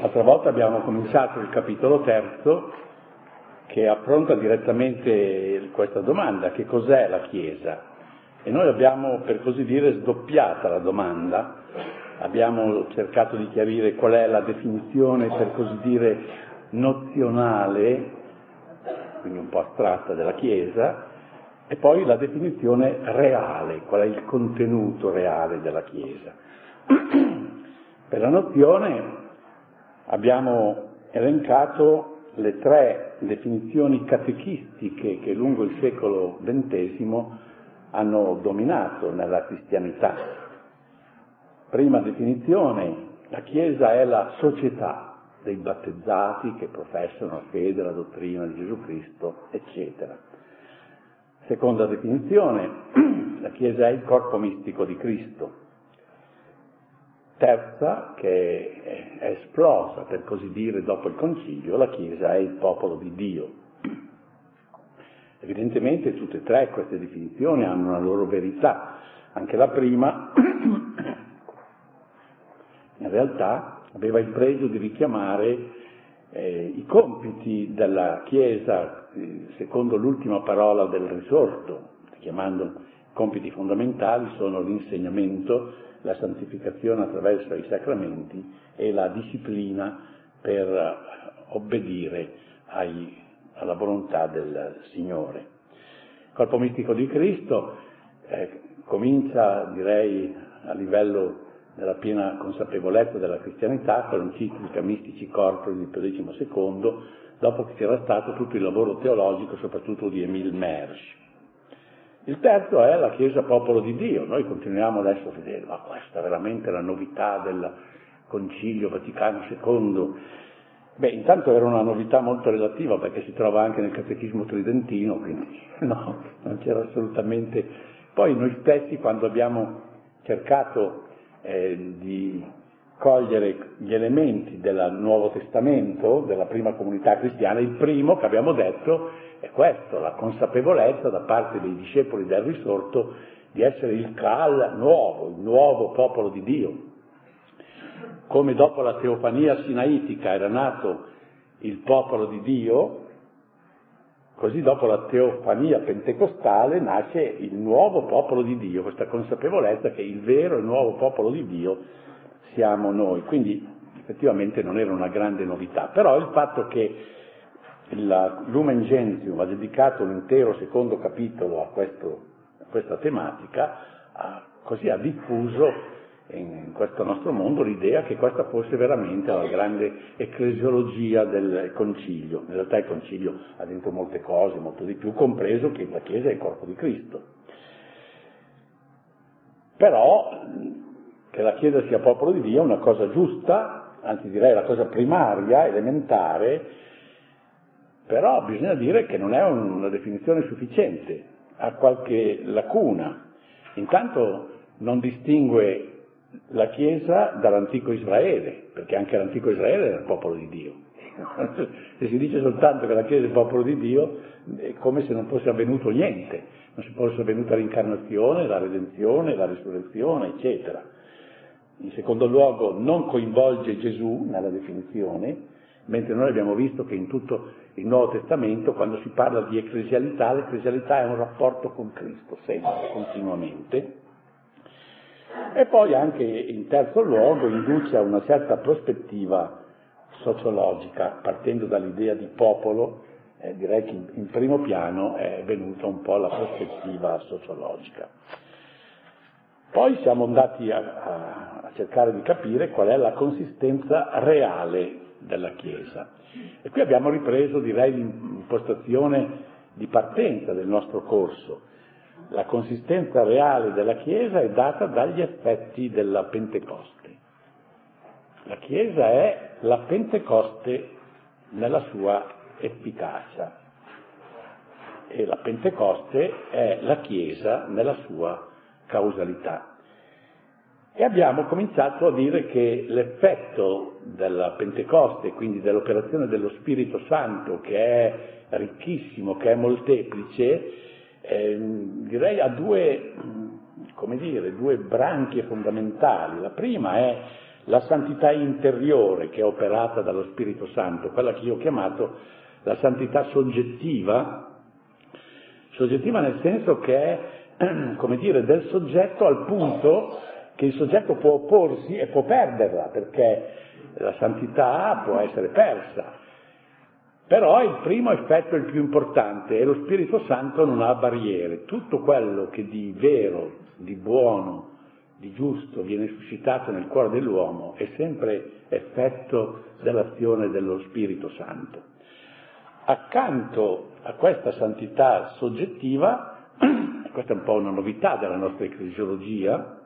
L'altra volta abbiamo cominciato il capitolo terzo che affronta direttamente questa domanda, che cos'è la Chiesa? E noi abbiamo, per così dire, sdoppiata la domanda, abbiamo cercato di chiarire qual è la definizione, per così dire, nozionale, quindi un po' astratta della Chiesa, e poi la definizione reale, qual è il contenuto reale della Chiesa. per la nozione abbiamo elencato le tre definizioni catechistiche che lungo il secolo XX hanno dominato nella cristianità. Prima definizione, la Chiesa è la società dei battezzati che professano la fede, la dottrina di Gesù Cristo, eccetera. Seconda definizione, la Chiesa è il corpo mistico di Cristo. Terza, che è esplosa, per così dire, dopo il concilio, la Chiesa è il popolo di Dio. Evidentemente tutte e tre queste definizioni hanno una loro verità. Anche la prima, in realtà, aveva il pregio di richiamare eh, i compiti della Chiesa eh, secondo l'ultima parola del risorto, chiamando i compiti fondamentali sono l'insegnamento, la santificazione attraverso i sacramenti e la disciplina per obbedire ai, alla volontà del Signore. Il corpo mistico di Cristo eh, comincia, direi, a livello della piena consapevolezza della cristianità con l'enciclica Mistici Corpori di Pio XII, dopo che c'era stato tutto il lavoro teologico, soprattutto di Emile Mersch. Il terzo è la Chiesa popolo di Dio. Noi continuiamo adesso a vedere, ma questa è veramente la novità del Concilio Vaticano II. Beh, intanto era una novità molto relativa perché si trova anche nel Catechismo Tridentino, quindi no, non c'era assolutamente. Poi noi stessi quando abbiamo cercato eh, di cogliere gli elementi del Nuovo Testamento, della prima comunità cristiana, il primo che abbiamo detto è questo, la consapevolezza da parte dei discepoli del risorto di essere il Cal nuovo, il nuovo popolo di Dio. Come dopo la teofania sinaitica era nato il popolo di Dio, così dopo la teofania pentecostale nasce il nuovo popolo di Dio, questa consapevolezza che il vero e nuovo popolo di Dio siamo noi. Quindi effettivamente non era una grande novità, però il fatto che il Lumen Gentium ha dedicato un intero secondo capitolo a, questo, a questa tematica, ha, così ha diffuso in questo nostro mondo l'idea che questa fosse veramente la grande ecclesiologia del concilio. In realtà il concilio ha dentro molte cose, molto di più, compreso che la Chiesa è il corpo di Cristo. Però che la Chiesa sia popolo di Dio è una cosa giusta, anzi direi la cosa primaria, elementare, però bisogna dire che non è una definizione sufficiente, ha qualche lacuna. Intanto non distingue la Chiesa dall'antico Israele, perché anche l'antico Israele era il popolo di Dio. se si dice soltanto che la Chiesa è il popolo di Dio, è come se non fosse avvenuto niente, non si fosse avvenuta l'incarnazione, la redenzione, la risurrezione, eccetera. In secondo luogo non coinvolge Gesù nella definizione, mentre noi abbiamo visto che in tutto il Nuovo Testamento, quando si parla di ecclesialità, l'ecclesialità è un rapporto con Cristo, sempre, continuamente. E poi anche in terzo luogo induce a una certa prospettiva sociologica, partendo dall'idea di popolo, eh, direi che in, primo piano è venuta un po' la prospettiva sociologica. Poi siamo andati a, a, a cercare di capire qual è la consistenza reale della Chiesa. E qui abbiamo ripreso, direi, l'impostazione di partenza del nostro corso. La consistenza reale della Chiesa è data dagli effetti della Pentecoste. La Chiesa è la Pentecoste nella sua efficacia e la Pentecoste è la Chiesa nella sua causalità. E abbiamo cominciato a dire che l'effetto della Pentecoste, quindi dell'operazione dello Spirito Santo, che è ricchissimo, che è molteplice, eh, direi ha due, come dire, due branchie fondamentali. La prima è la santità interiore che è operata dallo Spirito Santo, quella che io ho chiamato la santità soggettiva, soggettiva nel senso che è, come dire, del soggetto al punto che il soggetto può opporsi e può perderla, perché la santità può essere persa. Però il primo effetto è il più importante e lo Spirito Santo non ha barriere. Tutto quello che di vero, di buono, di giusto viene suscitato nel cuore dell'uomo è sempre effetto dell'azione dello Spirito Santo. Accanto a questa santità soggettiva, questa è un po' una novità della nostra ecclesiologia,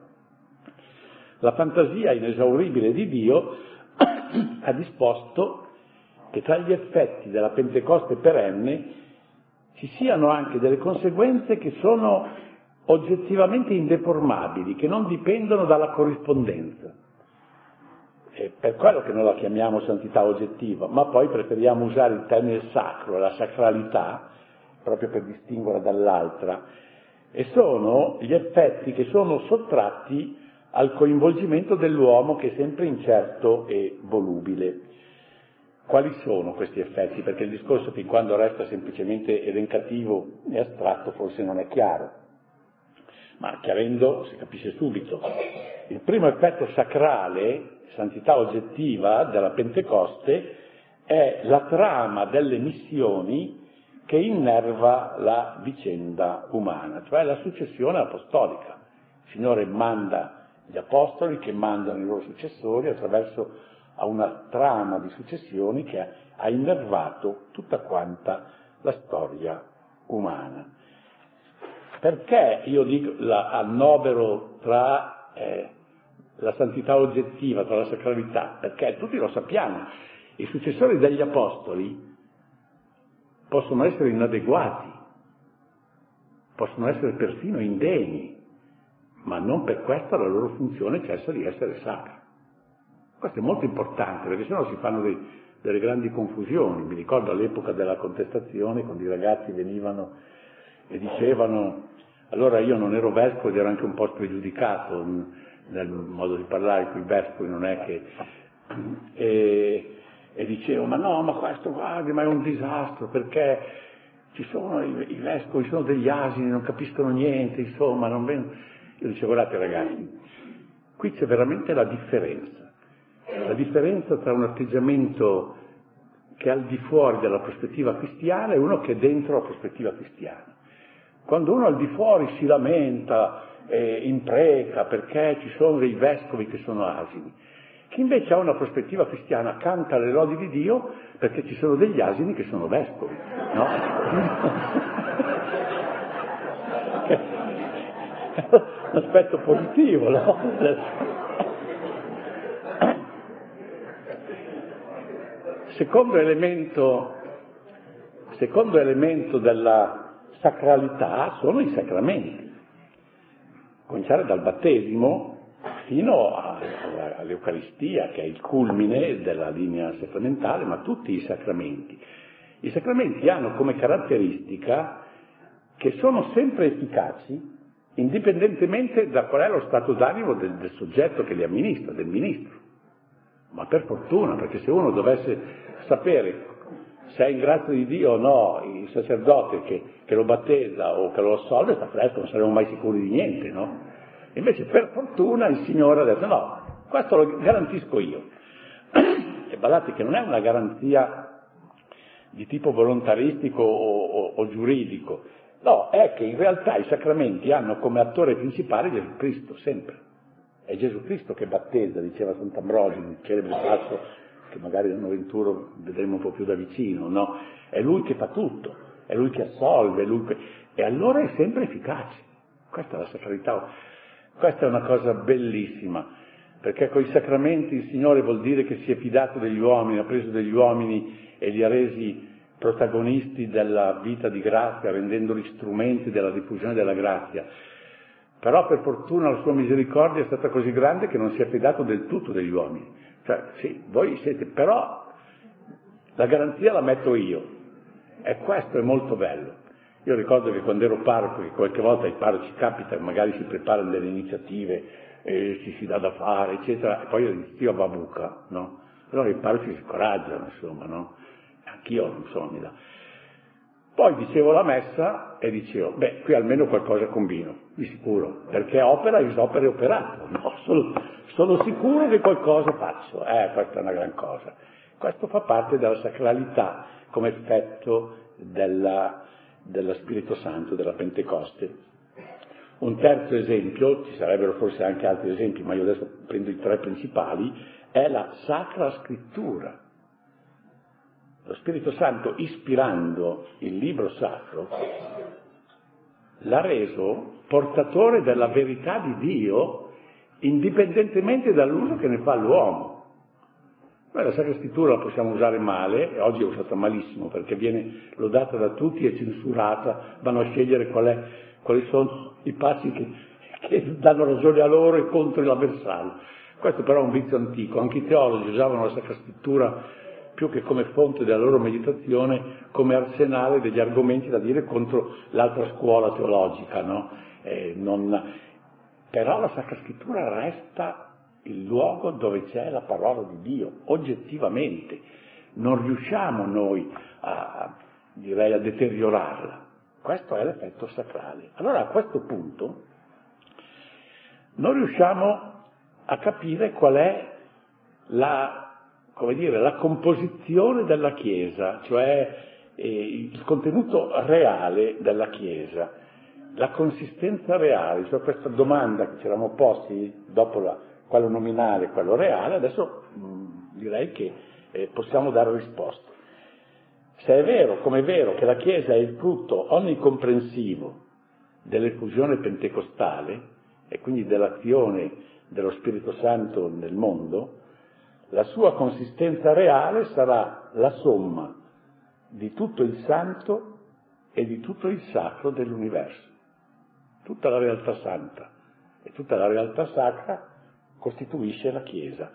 la fantasia inesauribile di Dio ha disposto che tra gli effetti della Pentecoste perenne ci siano anche delle conseguenze che sono oggettivamente indeformabili, che non dipendono dalla corrispondenza. È per quello che noi la chiamiamo santità oggettiva, ma poi preferiamo usare il termine sacro, la sacralità, proprio per distinguerla dall'altra, e sono gli effetti che sono sottratti al coinvolgimento dell'uomo che è sempre incerto e volubile. Quali sono questi effetti? Perché il discorso fin quando resta semplicemente elencativo e astratto forse non è chiaro, ma chiarendo si capisce subito. Il primo effetto sacrale, santità oggettiva della Pentecoste, è la trama delle missioni che innerva la vicenda umana, cioè la successione apostolica. Il Signore manda gli apostoli che mandano i loro successori attraverso a una trama di successioni che ha innervato tutta quanta la storia umana. Perché io dico, la, annovero tra eh, la santità oggettiva, tra la sacralità? Perché tutti lo sappiamo, i successori degli apostoli possono essere inadeguati, possono essere persino indegni, ma non per questo la loro funzione cessa di essere sacra. Questo è molto importante perché sennò si fanno dei, delle grandi confusioni. Mi ricordo all'epoca della contestazione quando i ragazzi venivano e dicevano allora io non ero vescovo ed ero anche un po' spregiudicato nel modo di parlare con i vescovi, non è che... E, e dicevo ma no, ma questo guardi, ma è un disastro perché ci sono i, i vescovi, sono degli asini, non capiscono niente, insomma, non vengono dicevo, guardate ragazzi, qui c'è veramente la differenza, la differenza tra un atteggiamento che è al di fuori della prospettiva cristiana e uno che è dentro la prospettiva cristiana. Quando uno al di fuori si lamenta, e impreca perché ci sono dei vescovi che sono asini, chi invece ha una prospettiva cristiana canta le lodi di Dio perché ci sono degli asini che sono vescovi, no? un aspetto positivo, no? Secondo elemento, secondo elemento della sacralità sono i sacramenti. Cominciare dal battesimo fino all'Eucaristia, che è il culmine della linea sacramentale, ma tutti i sacramenti. I sacramenti hanno come caratteristica che sono sempre efficaci indipendentemente da qual è lo stato d'animo del, del soggetto che li amministra, del ministro. Ma per fortuna, perché se uno dovesse sapere se è in grazia di Dio o no il sacerdote che, che lo battezza o che lo assolve, sta fresco, non saremo mai sicuri di niente, no? Invece per fortuna il Signore ha detto no, questo lo garantisco io. E badate che non è una garanzia di tipo volontaristico o, o, o giuridico, No, è che in realtà i sacramenti hanno come attore principale Gesù Cristo, sempre. È Gesù Cristo che battezza, diceva Sant'Ambrogio, il celebre passo che magari nel Noventuro vedremo un po' più da vicino, no? È Lui che fa tutto, è Lui che assolve, è Lui che... e allora è sempre efficace. Questa è la sacralità. Questa è una cosa bellissima, perché con i sacramenti il Signore vuol dire che si è fidato degli uomini, ha preso degli uomini e li ha resi protagonisti della vita di grazia, rendendoli strumenti della diffusione della grazia. Però per fortuna la sua misericordia è stata così grande che non si è fidato del tutto degli uomini. Cioè, sì, voi siete, però la garanzia la metto io. E questo è molto bello. Io ricordo che quando ero parroco, che qualche volta ai parroci capita, magari si preparano delle iniziative e ci si dà da fare, eccetera, e poi anch'io a babuca, no? Allora i padri si scoraggiano, insomma, no? Anch'io, insomma, mi dà. Poi dicevo la messa e dicevo, beh, qui almeno qualcosa combino, di sicuro, perché opera is opere operato, no? Sono, sono sicuro che qualcosa faccio, eh, questa è una gran cosa. Questo fa parte della sacralità come effetto della, dello Spirito Santo, della Pentecoste. Un terzo esempio, ci sarebbero forse anche altri esempi, ma io adesso prendo i tre principali, è la Sacra Scrittura. Lo Spirito Santo, ispirando il libro sacro, l'ha reso portatore della verità di Dio indipendentemente dall'uso che ne fa l'uomo. Noi la Sacra Scrittura la possiamo usare male, e oggi è usata malissimo perché viene lodata da tutti e censurata, vanno a scegliere qual è, quali sono i passi che, che danno ragione a loro e contro l'avversario. Questo però è un vizio antico, anche i teologi usavano la Sacra Scrittura più che come fonte della loro meditazione, come arsenale degli argomenti da dire contro l'altra scuola teologica, no? eh, non... Però la Sacra Scrittura resta il luogo dove c'è la parola di Dio, oggettivamente. Non riusciamo noi a, direi, a deteriorarla. Questo è l'effetto sacrale. Allora a questo punto non riusciamo a capire qual è la, dire, la composizione della Chiesa, cioè eh, il contenuto reale della Chiesa, la consistenza reale, cioè questa domanda che ci eravamo posti dopo la, quello nominale e quello reale, adesso mh, direi che eh, possiamo dare risposta. Se è vero, come è vero, che la Chiesa è il frutto onnicomprensivo dell'effusione pentecostale e quindi dell'azione dello Spirito Santo nel mondo, la sua consistenza reale sarà la somma di tutto il santo e di tutto il sacro dell'universo. Tutta la realtà santa e tutta la realtà sacra costituisce la Chiesa.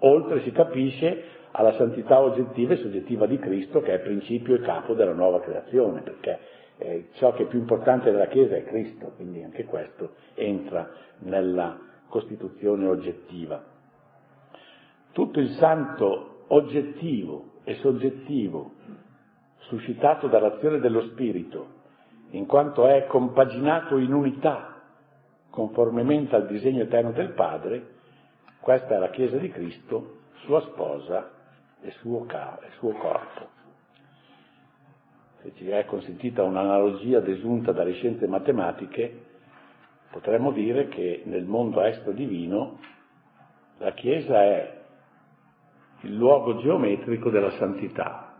Oltre si capisce alla santità oggettiva e soggettiva di Cristo che è principio e capo della nuova creazione, perché eh, ciò che è più importante della Chiesa è Cristo, quindi anche questo entra nella costituzione oggettiva. Tutto il santo oggettivo e soggettivo suscitato dall'azione dello Spirito, in quanto è compaginato in unità conformemente al disegno eterno del Padre, questa è la Chiesa di Cristo, sua sposa e suo, ca- e suo corpo. Se ci è consentita un'analogia desunta dalle scienze matematiche, potremmo dire che nel mondo estro divino la Chiesa è il luogo geometrico della santità.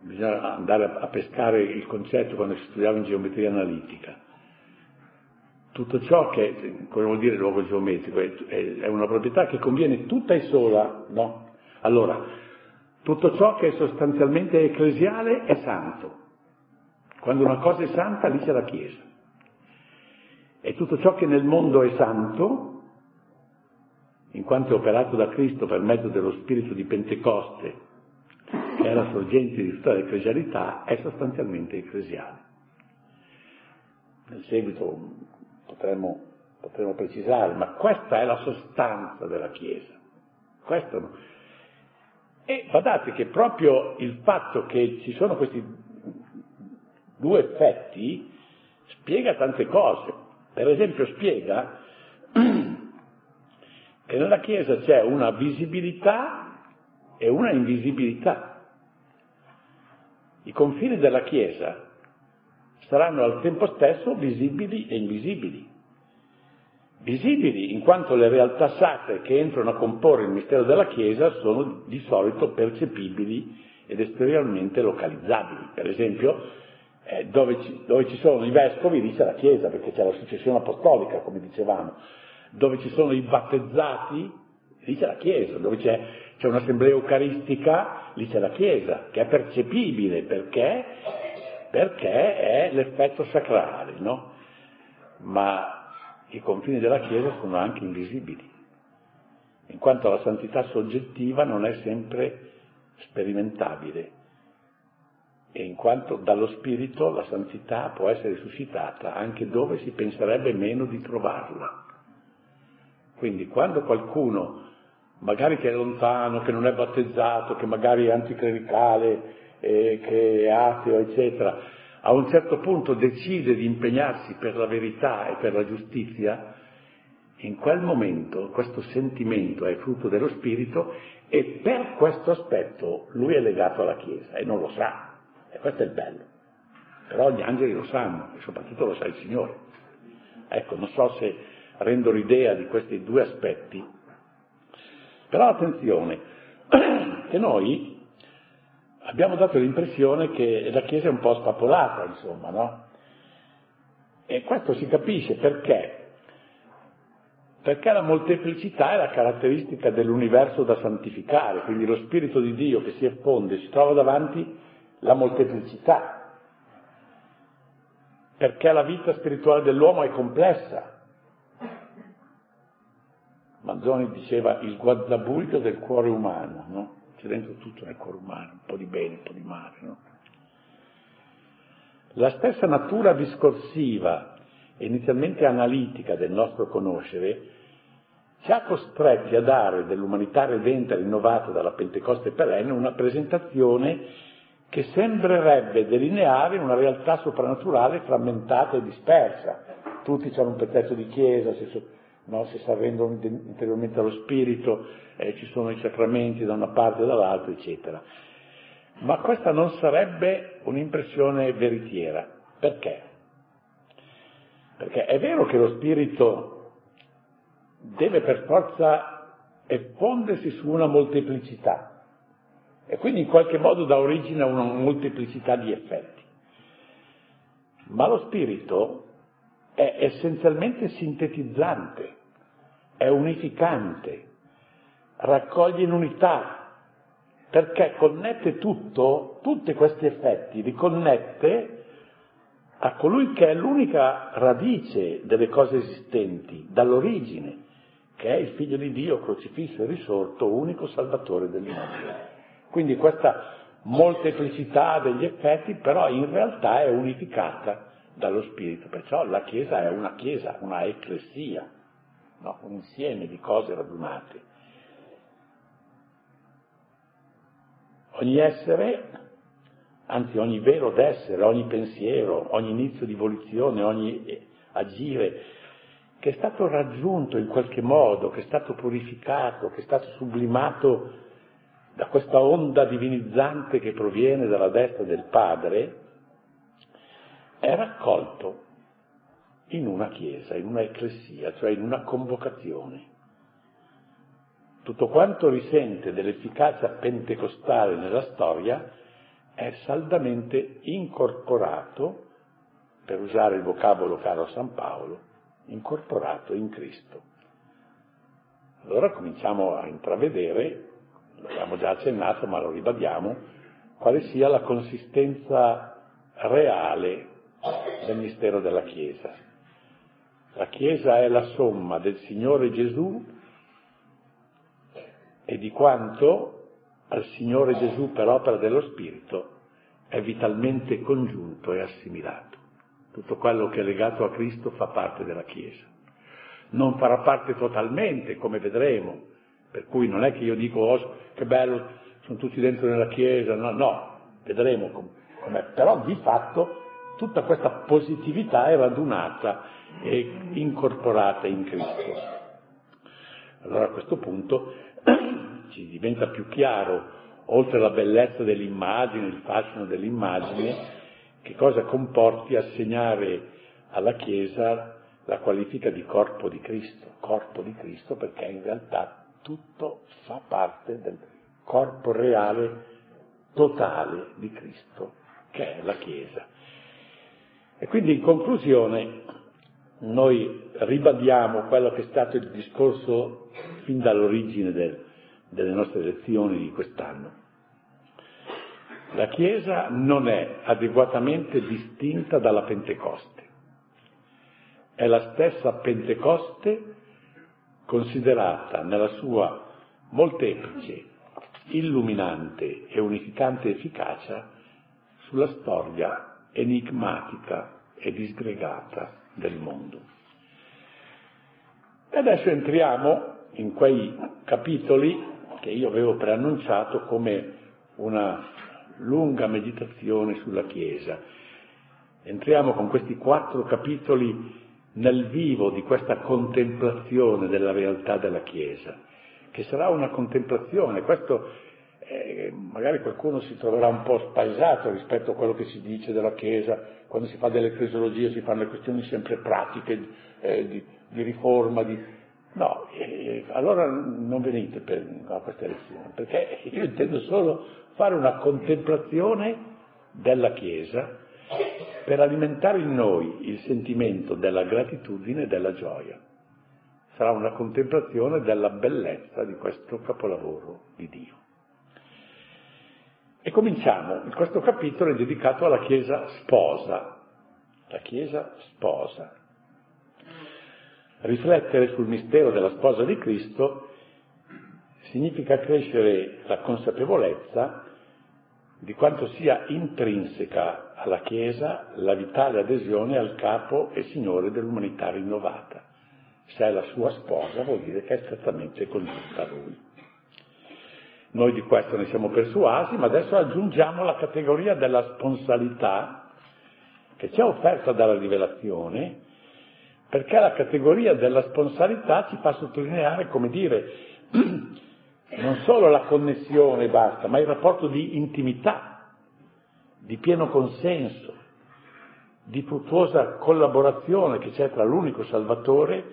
Bisogna andare a pescare il concetto quando si studiava in geometria analitica. Tutto ciò che, come vuol dire luogo geometrico, è, una proprietà che conviene tutta e sola, no? Allora, tutto ciò che è sostanzialmente ecclesiale è santo. Quando una cosa è santa, lì c'è la Chiesa. E tutto ciò che nel mondo è santo, in quanto è operato da Cristo per mezzo dello spirito di Pentecoste, che è la sorgente di tutta l'ecclesialità, è sostanzialmente ecclesiale. Nel seguito potremmo, potremmo precisare, ma questa è la sostanza della Chiesa. Questo. E badate che proprio il fatto che ci sono questi due effetti spiega tante cose. Per esempio spiega che nella Chiesa c'è una visibilità e una invisibilità. I confini della Chiesa saranno al tempo stesso visibili e invisibili. Visibili in quanto le realtà sacre che entrano a comporre il mistero della Chiesa sono di solito percepibili ed esteriormente localizzabili. Per esempio, eh, dove, ci, dove, ci, sono i vescovi c'è la Chiesa, perché c'è la successione apostolica, come dicevamo, dove ci sono i battezzati, lì c'è la Chiesa, dove c'è, c'è un'assemblea eucaristica, lì c'è la Chiesa, che è percepibile perché, perché è l'effetto sacrale, no? Ma i confini della Chiesa sono anche invisibili, in quanto la santità soggettiva non è sempre sperimentabile e in quanto dallo Spirito la santità può essere suscitata anche dove si penserebbe meno di trovarla. Quindi quando qualcuno, magari che è lontano, che non è battezzato, che magari è anticlericale, eh, che è ateo, eccetera, a un certo punto decide di impegnarsi per la verità e per la giustizia, in quel momento questo sentimento è frutto dello Spirito e per questo aspetto lui è legato alla Chiesa e non lo sa. E questo è il bello. Però gli angeli lo sanno e soprattutto lo sa il Signore. Ecco, non so se rendo l'idea di questi due aspetti. Però attenzione, che noi abbiamo dato l'impressione che la Chiesa è un po' spapolata, insomma, no? E questo si capisce perché perché la molteplicità è la caratteristica dell'universo da santificare, quindi lo Spirito di Dio che si effonde si trova davanti la molteplicità, perché la vita spirituale dell'uomo è complessa. Manzoni diceva il guazzabuglio del cuore umano, no? C'è dentro tutto nel cuore umano, un po' di bene, un po' di male, no? La stessa natura discorsiva e inizialmente analitica del nostro conoscere ci ha costretti a dare dell'umanità redenta rinnovata dalla Pentecoste perenne una presentazione che sembrerebbe delineare una realtà soprannaturale frammentata e dispersa. Tutti hanno un pezzetto di chiesa, no, si sta arrendono interiormente allo spirito, eh, ci sono i sacramenti da una parte e dall'altra, eccetera. Ma questa non sarebbe un'impressione veritiera. Perché? Perché è vero che lo spirito deve per forza effondersi su una molteplicità e quindi in qualche modo dà origine a una molteplicità di effetti. Ma lo spirito è essenzialmente sintetizzante, è unificante, raccoglie in unità, perché connette tutto, tutti questi effetti, li connette a colui che è l'unica radice delle cose esistenti, dall'origine, che è il figlio di Dio crocifisso e risorto, unico salvatore del mondo. Quindi questa molteplicità degli effetti però in realtà è unificata dallo Spirito, perciò la Chiesa è una Chiesa, una ecclesia, no? un insieme di cose radunate. Ogni essere, anzi ogni vero d'essere, ogni pensiero, ogni inizio di volizione, ogni agire che è stato raggiunto in qualche modo, che è stato purificato, che è stato sublimato da questa onda divinizzante che proviene dalla destra del Padre, è raccolto in una chiesa, in una ecclesia, cioè in una convocazione. Tutto quanto risente dell'efficacia pentecostale nella storia è saldamente incorporato, per usare il vocabolo caro San Paolo, incorporato in Cristo. Allora cominciamo a intravedere, l'abbiamo già accennato ma lo ribadiamo, quale sia la consistenza reale del mistero della Chiesa. La Chiesa è la somma del Signore Gesù e di quanto al Signore Gesù per opera dello Spirito è vitalmente congiunto e assimilato. Tutto quello che è legato a Cristo fa parte della Chiesa. Non farà parte totalmente, come vedremo, per cui non è che io dico, oh, che bello, sono tutti dentro nella Chiesa, no, no, vedremo com'è. Però di fatto tutta questa positività è radunata e incorporata in Cristo. Allora a questo punto ci diventa più chiaro, oltre alla bellezza dell'immagine, il fascino dell'immagine, che cosa comporti assegnare alla Chiesa la qualifica di corpo di Cristo, corpo di Cristo perché in realtà tutto fa parte del corpo reale, totale di Cristo, che è la Chiesa. E quindi in conclusione noi ribadiamo quello che è stato il discorso fin dall'origine del, delle nostre lezioni di quest'anno. La Chiesa non è adeguatamente distinta dalla Pentecoste. È la stessa Pentecoste considerata nella sua molteplice, illuminante e unificante efficacia sulla storia enigmatica e disgregata del mondo. E adesso entriamo in quei capitoli che io avevo preannunciato come una lunga meditazione sulla Chiesa. Entriamo con questi quattro capitoli nel vivo di questa contemplazione della realtà della Chiesa, che sarà una contemplazione, questo eh, magari qualcuno si troverà un po' spaesato rispetto a quello che si dice della Chiesa, quando si fa delle cresiologie si fanno le questioni sempre pratiche eh, di, di, riforma, di... no, eh, allora non venite per, a queste lezioni, perché io intendo solo fare una contemplazione della Chiesa per alimentare in noi il sentimento della gratitudine e della gioia. Sarà una contemplazione della bellezza di questo capolavoro di Dio. E cominciamo, questo capitolo è dedicato alla Chiesa sposa, la Chiesa sposa. Riflettere sul mistero della sposa di Cristo significa crescere la consapevolezza di quanto sia intrinseca alla Chiesa la vitale adesione al capo e Signore dell'umanità rinnovata. Se è la sua sposa vuol dire che è strettamente congiunta a Lui. Noi di questo ne siamo persuasi, ma adesso aggiungiamo la categoria della sponsalità che ci è offerta dalla rivelazione, perché la categoria della sponsalità ci fa sottolineare, come dire, non solo la connessione e basta, ma il rapporto di intimità, di pieno consenso, di fruttuosa collaborazione che c'è tra l'unico Salvatore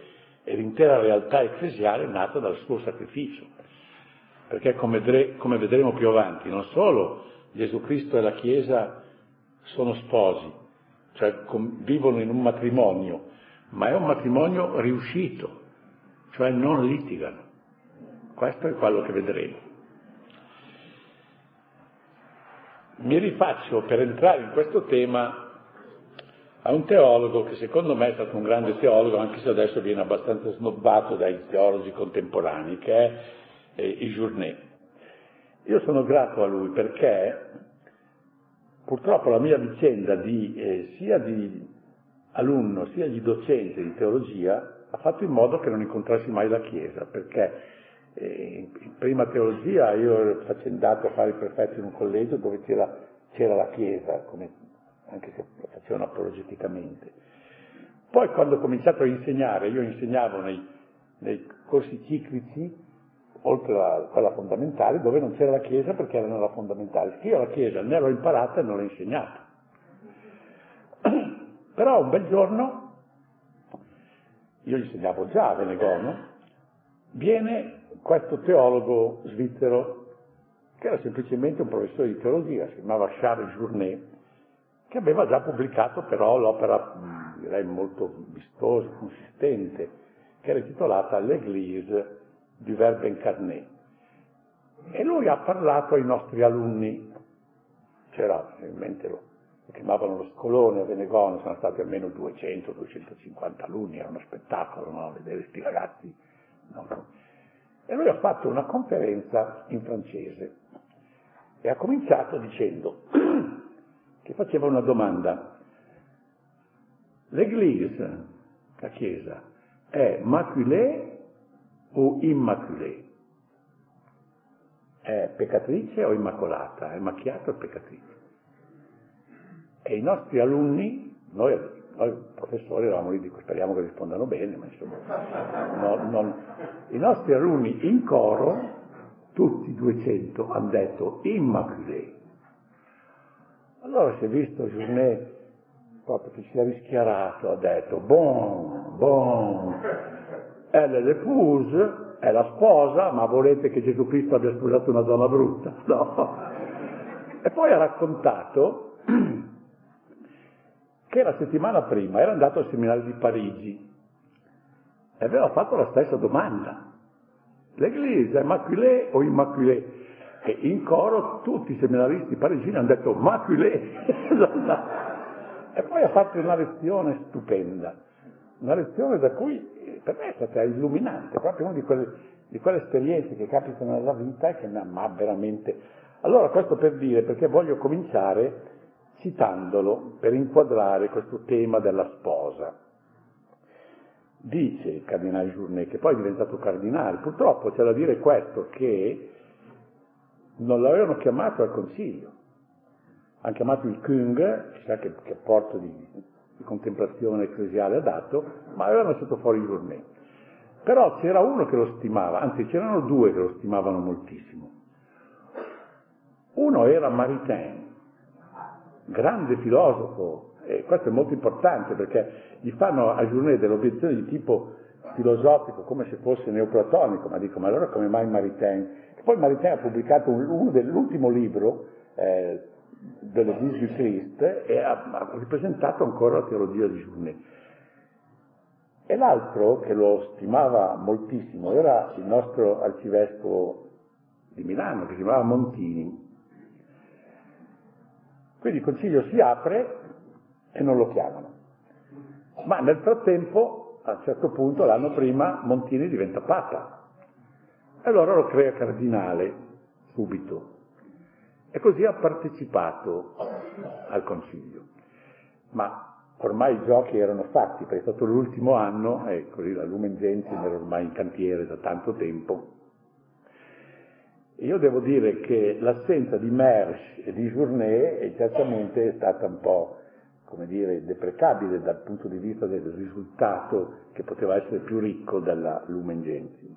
e l'intera realtà ecclesiale nata dal suo sacrificio. Perché come, vedremo più avanti, non solo Gesù Cristo e la Chiesa sono sposi, cioè vivono in un matrimonio, ma è un matrimonio riuscito, cioè non litigano. Questo è quello che vedremo. Mi rifaccio per entrare in questo tema a un teologo che secondo me è stato un grande teologo, anche se adesso viene abbastanza snobbato dai teologi contemporanei, che è eh, Ijournet. Io sono grato a lui perché purtroppo la mia vicenda di, eh, sia di alunno sia di docente di teologia ha fatto in modo che non incontrassi mai la Chiesa, perché in prima teologia io ero faccendato a fare il prefetto in un collegio dove c'era, c'era la Chiesa, come, anche se lo facevano apologeticamente. Poi quando ho cominciato a insegnare, io insegnavo nei, nei corsi ciclici, oltre a quella fondamentale, dove non c'era la Chiesa perché era nella fondamentale. Io la Chiesa ne l'ho imparata e non l'ho insegnata. Però un bel giorno, io insegnavo già a Venegono, viene questo teologo svizzero, che era semplicemente un professore di teologia, si chiamava Charles Journet, che aveva già pubblicato però l'opera, direi molto vistosa, consistente, che era intitolata L'Église du Verbe incarné. E lui ha parlato ai nostri alunni, c'era in mente lo, lo chiamavano lo scolone a Venegono, sono stati almeno 200-250 alunni, era uno spettacolo no? vedere questi ragazzi. No? E lui ha fatto una conferenza in francese e ha cominciato dicendo che faceva una domanda. L'Église, la Chiesa, è maculée o immaculée? È peccatrice o immacolata? È macchiata o peccatrice? E i nostri alunni, noi noi professori eravamo lì, dico, speriamo che rispondano bene, ma insomma, no, non... i nostri alunni in coro, tutti 200, hanno detto Immaculée. Allora si è visto Journet proprio che si è rischiarato, ha detto, bon, elle è l'épouse, è la sposa, ma volete che Gesù Cristo abbia sposato una donna brutta? No. E poi ha raccontato che la settimana prima era andato al seminario di Parigi e aveva fatto la stessa domanda. L'Eglise è Immaculée o Immaculée? E in coro tutti i seminaristi parigini hanno detto Immaculée. e poi ha fatto una lezione stupenda, una lezione da cui per me è stata illuminante, proprio una di quelle, di quelle esperienze che capitano nella vita e che mi ha veramente... Allora questo per dire, perché voglio cominciare citandolo per inquadrare questo tema della sposa. dice il cardinale Journet, che poi è diventato cardinale, purtroppo c'è da dire questo, che non l'avevano chiamato al consiglio, hanno chiamato il Kung, che, che apporto di, di, contemplazione ecclesiale ha dato, ma avevano lasciato fuori Journet. Però c'era uno che lo stimava, anzi c'erano due che lo stimavano moltissimo. Uno era Maritain, grande filosofo, e questo è molto importante perché gli fanno a Journet delle obiezioni di tipo filosofico come se fosse neoplatonico, ma dico, ma allora come mai Maritain? Poi Maritain ha pubblicato un, uno dell'ultimo libro eh, delle Vis du Christ e ha, ripresentato ancora la teologia di Journet. E l'altro che lo stimava moltissimo era il nostro arcivescovo di Milano, che si chiamava Montini. Quindi il consiglio si apre e non lo chiamano. Ma nel frattempo, a un certo punto, l'anno prima, Montini diventa Papa. E allora lo crea cardinale subito. E così ha partecipato al Consiglio. Ma ormai i giochi erano fatti, perché è stato l'ultimo anno, e così la Lumen Gentium era ormai in cantiere da tanto tempo. E io devo dire che l'assenza di Mersch e di Journet è certamente stata un po' come dire, deprecabile dal punto di vista del risultato che poteva essere più ricco della Lumen Gentium.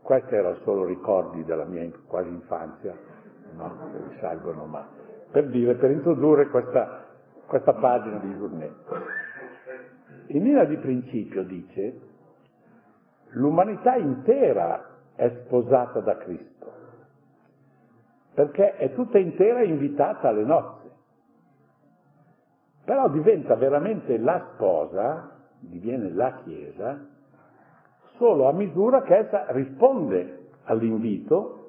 Questi erano solo ricordi della mia quasi infanzia, no? risalgono, ma per dire, per introdurre questa, questa pagina di Journet. In linea di principio dice, l'umanità intera è sposata da Cristo, perché è tutta intera invitata alle nozze. Però diventa veramente la sposa, diviene la Chiesa, solo a misura che essa risponde all'invito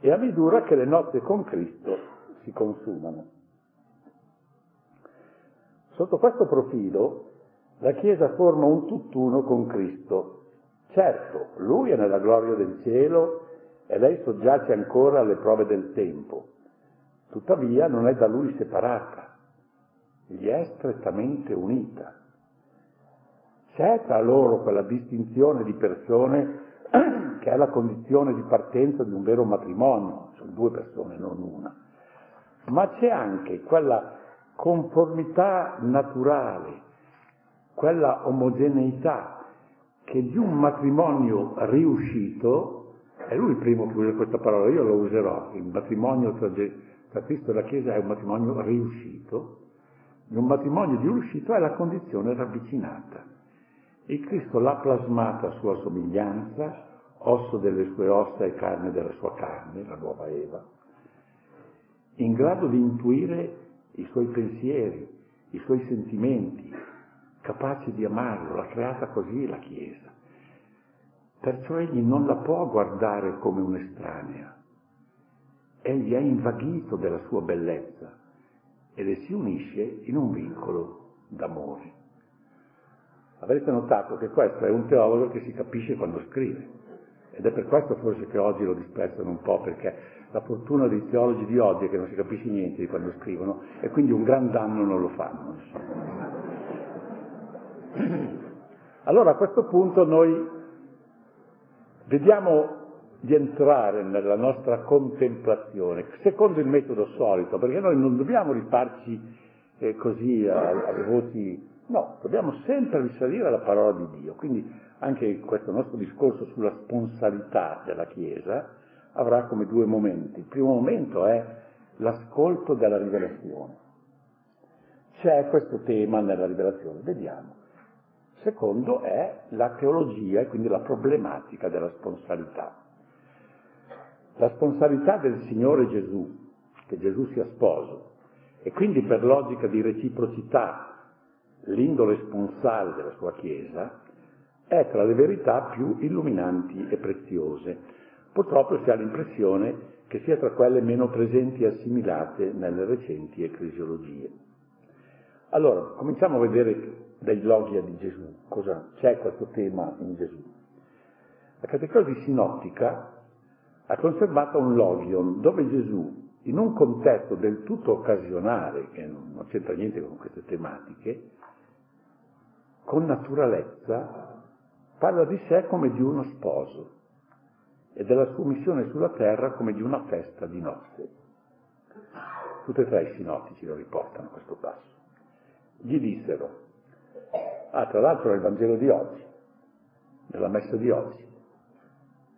e a misura che le nozze con Cristo si consumano. Sotto questo profilo la Chiesa forma un tutt'uno con Cristo. Certo, Lui è nella gloria del cielo e lei soggiace ancora alle prove del tempo, tuttavia non è da Lui separata gli è strettamente unita. C'è tra loro quella distinzione di persone che è la condizione di partenza di un vero matrimonio, sono due persone, non una, ma c'è anche quella conformità naturale, quella omogeneità che di un matrimonio riuscito, è lui il primo che usa questa parola, io lo userò, il matrimonio tra, tra Cristo e la Chiesa è un matrimonio riuscito, di un matrimonio di riuscito è la condizione ravvicinata. E Cristo l'ha plasmata a sua somiglianza, osso delle sue ossa e carne della sua carne, la nuova Eva, in grado di intuire i suoi pensieri, i suoi sentimenti, capace di amarlo, l'ha creata così la Chiesa. Perciò egli non la può guardare come un'estranea. Egli è invaghito della sua bellezza e le si unisce in un vincolo d'amore. Avrete notato che questo è un teologo che si capisce quando scrive ed è per questo forse che oggi lo disprezzano un po' perché la fortuna dei teologi di oggi è che non si capisce niente di quando scrivono e quindi un gran danno non lo fanno. Allora a questo punto noi vediamo di entrare nella nostra contemplazione, secondo il metodo solito, perché noi non dobbiamo rifarci eh, così alle voci, no, dobbiamo sempre risalire alla parola di Dio. Quindi anche questo nostro discorso sulla sponsalità della Chiesa avrà come due momenti. Il primo momento è l'ascolto della rivelazione. C'è questo tema nella rivelazione, vediamo. Secondo è la teologia e quindi la problematica della sponsalità. La sponsalità del Signore Gesù, che Gesù sia sposo, e quindi per logica di reciprocità l'indole sponsale della sua Chiesa, è tra le verità più illuminanti e preziose. Purtroppo si ha l'impressione che sia tra quelle meno presenti e assimilate nelle recenti ecclesiologie. Allora, cominciamo a vedere dai logia di Gesù, cosa c'è questo tema in Gesù. La catecosi sinottica ha conservato un logion dove Gesù, in un contesto del tutto occasionale, che non c'entra niente con queste tematiche, con naturalezza, parla di sé come di uno sposo e della sua missione sulla terra come di una festa di nozze. Tutti e tre i sinottici lo riportano questo passo. Gli dissero, ah tra l'altro è il Vangelo di oggi, nella messa di oggi,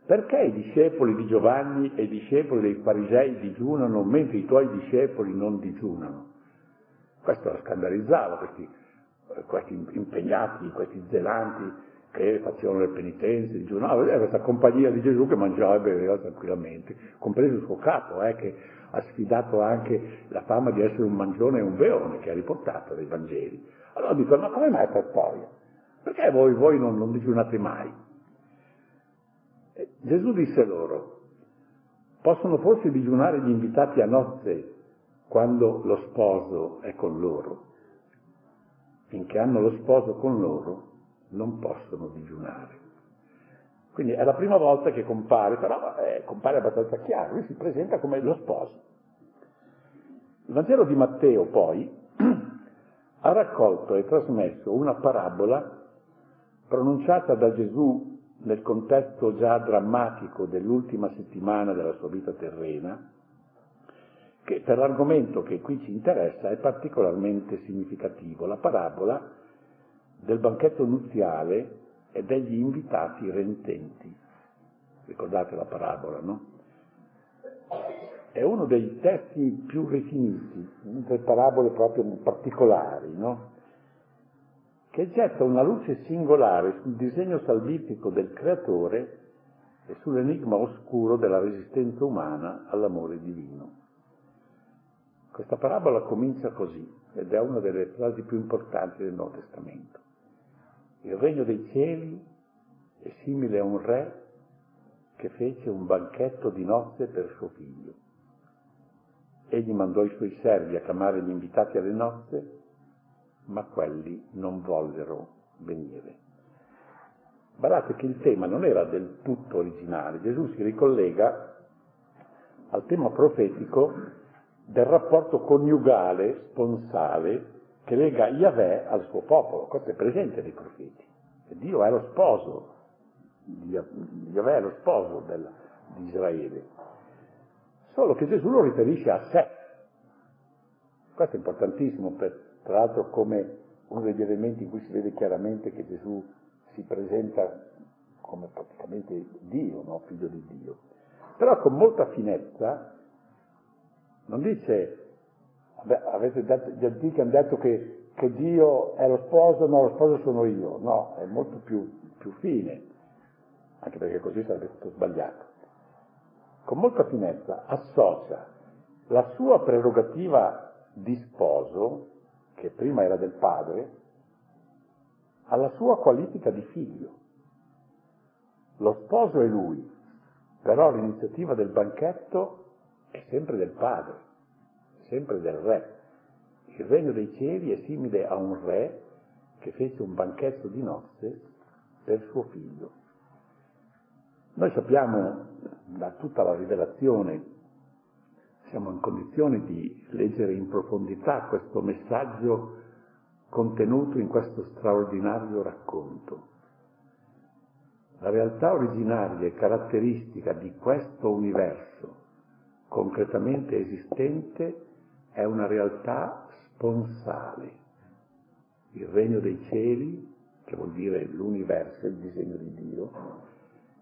perché i discepoli di Giovanni e i discepoli dei farisei digiunano mentre i tuoi discepoli non digiunano? Questo la scandalizzava, questi, questi impegnati, questi zelanti che facevano le penitenze, digiunavano, era questa compagnia di Gesù che mangiava e beveva tranquillamente, compreso il suo capo, eh, che ha sfidato anche la fama di essere un mangione e un beone che ha riportato dai Vangeli. Allora dicono, ma come mai per poi? Perché voi, voi non, non digiunate mai? E Gesù disse loro, possono forse digiunare gli invitati a nozze quando lo sposo è con loro? Finché hanno lo sposo con loro, non possono digiunare. Quindi è la prima volta che compare, però eh, compare abbastanza chiaro, lui si presenta come lo sposo. Il Vangelo di Matteo poi ha raccolto e trasmesso una parabola pronunciata da Gesù nel contesto già drammatico dell'ultima settimana della sua vita terrena, che per l'argomento che qui ci interessa è particolarmente significativo. La parabola del banchetto nuziale e degli invitati rententi. Ricordate la parabola, no? È uno dei testi più rifiniti, delle parabole proprio particolari, no? Che getta una luce singolare sul disegno salvifico del creatore e sull'enigma oscuro della resistenza umana all'amore divino. Questa parabola comincia così ed è una delle frasi più importanti del Nuovo Testamento. Il regno dei cieli è simile a un re che fece un banchetto di nozze per suo figlio. Egli mandò i suoi servi a chiamare gli invitati alle nozze, ma quelli non vollero venire. Guardate che il tema non era del tutto originale, Gesù si ricollega al tema profetico del rapporto coniugale, sponsale, che lega Yahweh al suo popolo, questo è presente nei profeti. Dio è lo sposo, Yahweh è lo sposo del, di Israele. Solo che Gesù lo riferisce a sé. Questo è importantissimo, per, tra l'altro come uno degli elementi in cui si vede chiaramente che Gesù si presenta come praticamente Dio, no? figlio di Dio. Però con molta finezza non dice Beh, avete detto, gli antichi hanno detto che, che, Dio è lo sposo, no, lo sposo sono io. No, è molto più, più fine, anche perché così sarebbe stato sbagliato. Con molta finezza associa la sua prerogativa di sposo, che prima era del padre, alla sua qualifica di figlio. Lo sposo è lui, però l'iniziativa del banchetto è sempre del padre sempre del re. Il regno dei cieli è simile a un re che fece un banchetto di nozze per suo figlio. Noi sappiamo da tutta la rivelazione, siamo in condizione di leggere in profondità questo messaggio contenuto in questo straordinario racconto. La realtà originaria e caratteristica di questo universo concretamente esistente è una realtà sponsale. Il regno dei cieli, che vuol dire l'universo, il disegno di Dio,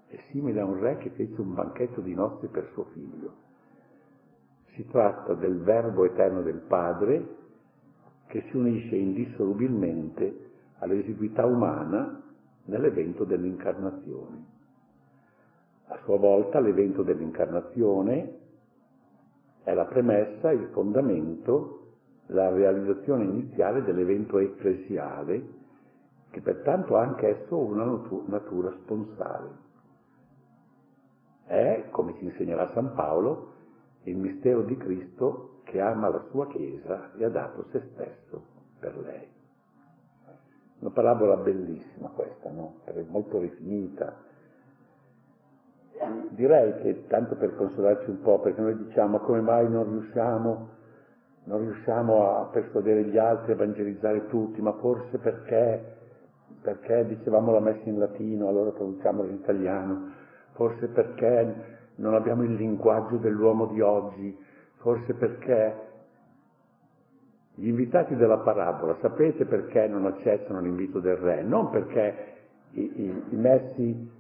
è simile a un re che fece un banchetto di nozze per suo figlio. Si tratta del verbo eterno del Padre che si unisce indissolubilmente all'esiguità umana nell'evento dell'incarnazione. A sua volta l'evento dell'incarnazione è la premessa, il fondamento, la realizzazione iniziale dell'evento ecclesiale, che pertanto ha anche esso una natura sponsale. È, come ci insegnerà San Paolo, il mistero di Cristo che ama la sua Chiesa e ha dato se stesso per lei. Una parabola bellissima questa, no? molto rifinita, direi che tanto per consolarci un po', perché noi diciamo come mai non riusciamo, non riusciamo a persuadere gli altri, a evangelizzare tutti, ma forse perché perché dicevamo la messa in latino, allora traduciamola in italiano, forse perché non abbiamo il linguaggio dell'uomo di oggi, forse perché gli invitati della parabola, sapete perché non accettano l'invito del re? Non perché i, i, i messi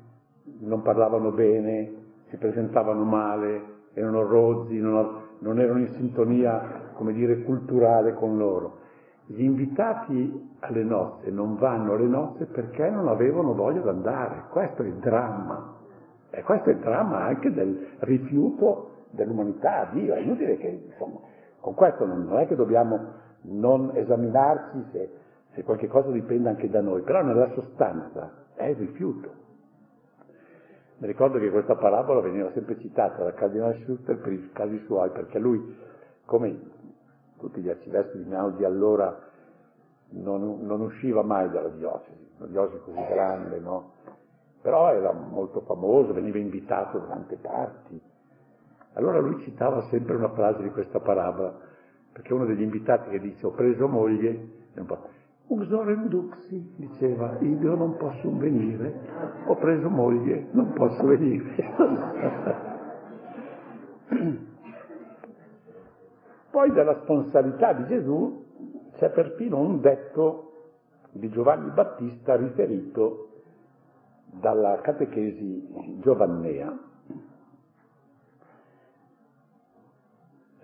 non parlavano bene, si presentavano male, erano rozzi, non, non erano in sintonia, come dire, culturale con loro. Gli invitati alle nozze non vanno alle nozze perché non avevano voglia di andare. Questo è il dramma. E questo è il dramma anche del rifiuto dell'umanità a Dio. È inutile che, insomma, con questo non è che dobbiamo non esaminarci se, se qualche cosa dipende anche da noi, però nella sostanza è il rifiuto. Mi ricordo che questa parabola veniva sempre citata da Cardinale Schuster per i casi suoi, perché lui, come tutti gli arcivescovi di Milano di allora, non, non, usciva mai dalla diocesi, una diocesi così grande, no? Però era molto famoso, veniva invitato da tante parti. Allora lui citava sempre una frase di questa parabola, perché uno degli invitati che dice ho preso moglie, Uxorem duxi, diceva, io non posso venire, ho preso moglie, non posso venire. Poi della responsabilità di Gesù c'è perfino un detto di Giovanni Battista riferito dalla catechesi giovannea.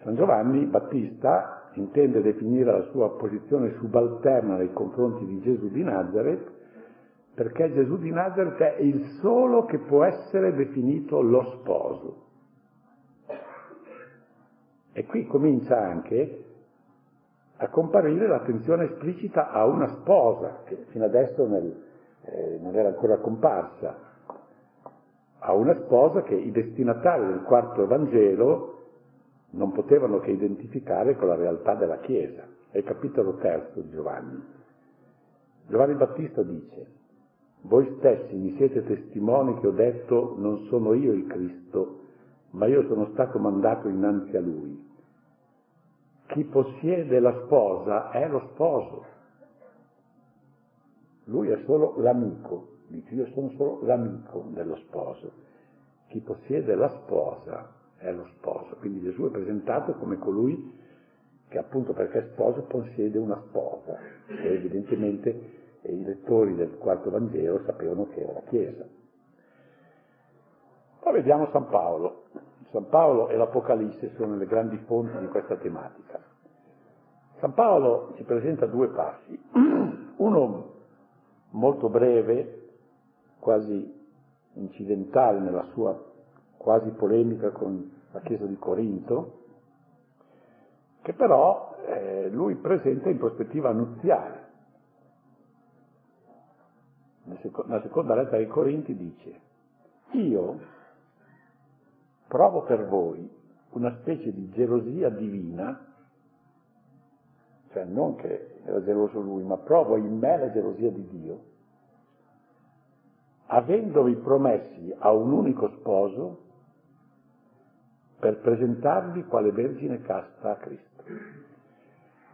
San Giovanni Battista intende definire la sua posizione subalterna nei confronti di Gesù di Nazareth, perché Gesù di Nazareth è il solo che può essere definito lo sposo. E qui comincia anche a comparire l'attenzione esplicita a una sposa, che fino adesso nel, eh, non era ancora comparsa, a una sposa che i destinatari del quarto Vangelo non potevano che identificare con la realtà della Chiesa. È il capitolo terzo di Giovanni. Giovanni Battista dice, voi stessi mi siete testimoni che ho detto non sono io il Cristo, ma io sono stato mandato innanzi a Lui. Chi possiede la sposa è lo sposo. Lui è solo l'amico, dice io sono solo l'amico dello sposo. Chi possiede la sposa è lo sposo. Quindi Gesù è presentato come colui che appunto perché è sposo possiede una sposa, e evidentemente i lettori del quarto Vangelo sapevano che era la Chiesa. Poi vediamo San Paolo. San Paolo e l'Apocalisse sono le grandi fonti di questa tematica. San Paolo ci presenta due passi, uno molto breve, quasi incidentale nella sua quasi polemica con la Chiesa di Corinto, che però eh, lui presenta in prospettiva nuziale. Nella seconda lettera ai Corinti dice, io provo per voi una specie di gelosia divina, cioè non che era geloso lui, ma provo in me la gelosia di Dio, avendovi promessi a un unico sposo, per presentarvi quale vergine casta a Cristo.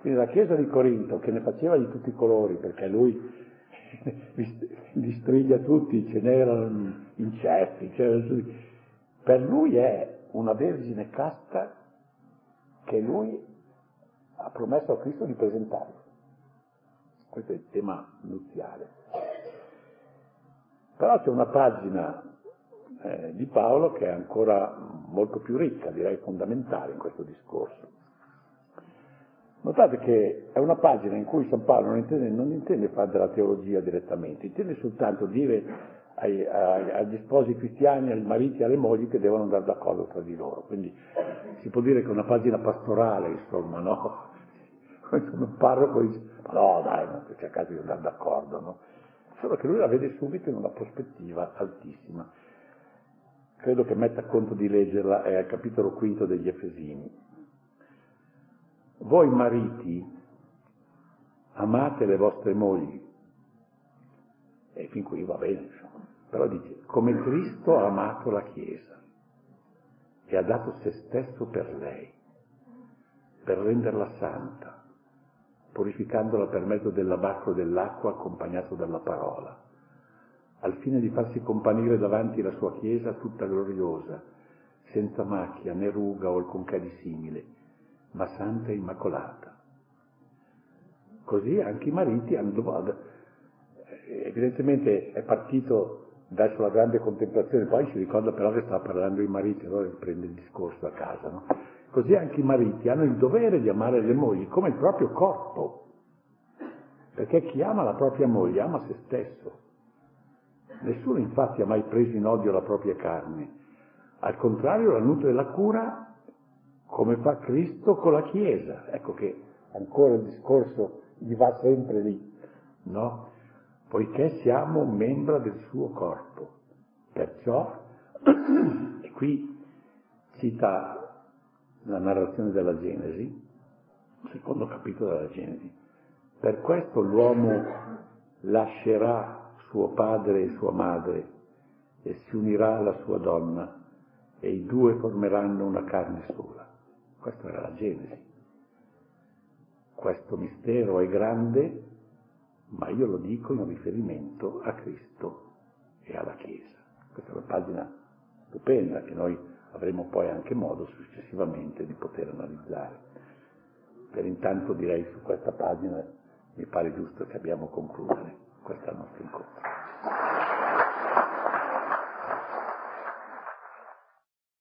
Quindi la Chiesa di Corinto, che ne faceva di tutti i colori, perché lui li striglia tutti, ce n'erano incesti, c'erano per lui è una vergine casta che lui ha promesso a Cristo di presentare. Questo è il tema nuziale. Però c'è una pagina eh, di Paolo che è ancora molto più ricca, direi fondamentale in questo discorso. Notate che è una pagina in cui San Paolo non intende, non intende fare della teologia direttamente, intende soltanto dire ai, ai, agli sposi cristiani, ai mariti e alle mogli che devono andare d'accordo tra di loro. Quindi si può dire che è una pagina pastorale, insomma, no? Un parroco dice, no dai, non cercate di andare d'accordo, no? Solo che lui la vede subito in una prospettiva altissima credo che metta conto di leggerla, è al capitolo quinto degli Efesini. Voi mariti amate le vostre mogli, e fin qui va bene, insomma, però dice, come Cristo ha amato la Chiesa e ha dato se stesso per lei, per renderla santa, purificandola per mezzo dell'abacro dell'acqua accompagnato dalla parola, al fine di farsi companire davanti la sua Chiesa tutta gloriosa, senza macchia né ruga o alcunché di simile, ma santa e immacolata. Così anche i mariti hanno, evidentemente è partito verso la grande contemplazione, poi si ricorda però che stava parlando i mariti, allora riprende il discorso a casa. No? Così anche i mariti hanno il dovere di amare le mogli come il proprio corpo, perché chi ama la propria moglie ama se stesso. Nessuno infatti ha mai preso in odio la propria carne, al contrario la nutre e la cura come fa Cristo con la Chiesa. Ecco che ancora il discorso gli va sempre lì, no? poiché siamo membra del suo corpo. Perciò, e qui cita la narrazione della Genesi, secondo capitolo della Genesi, per questo l'uomo lascerà suo padre e sua madre e si unirà alla sua donna e i due formeranno una carne sola. Questa era la Genesi. Questo mistero è grande ma io lo dico in riferimento a Cristo e alla Chiesa. Questa è una pagina stupenda che noi avremo poi anche modo successivamente di poter analizzare. Per intanto direi su questa pagina mi pare giusto che abbiamo concludere questo nostro incontro.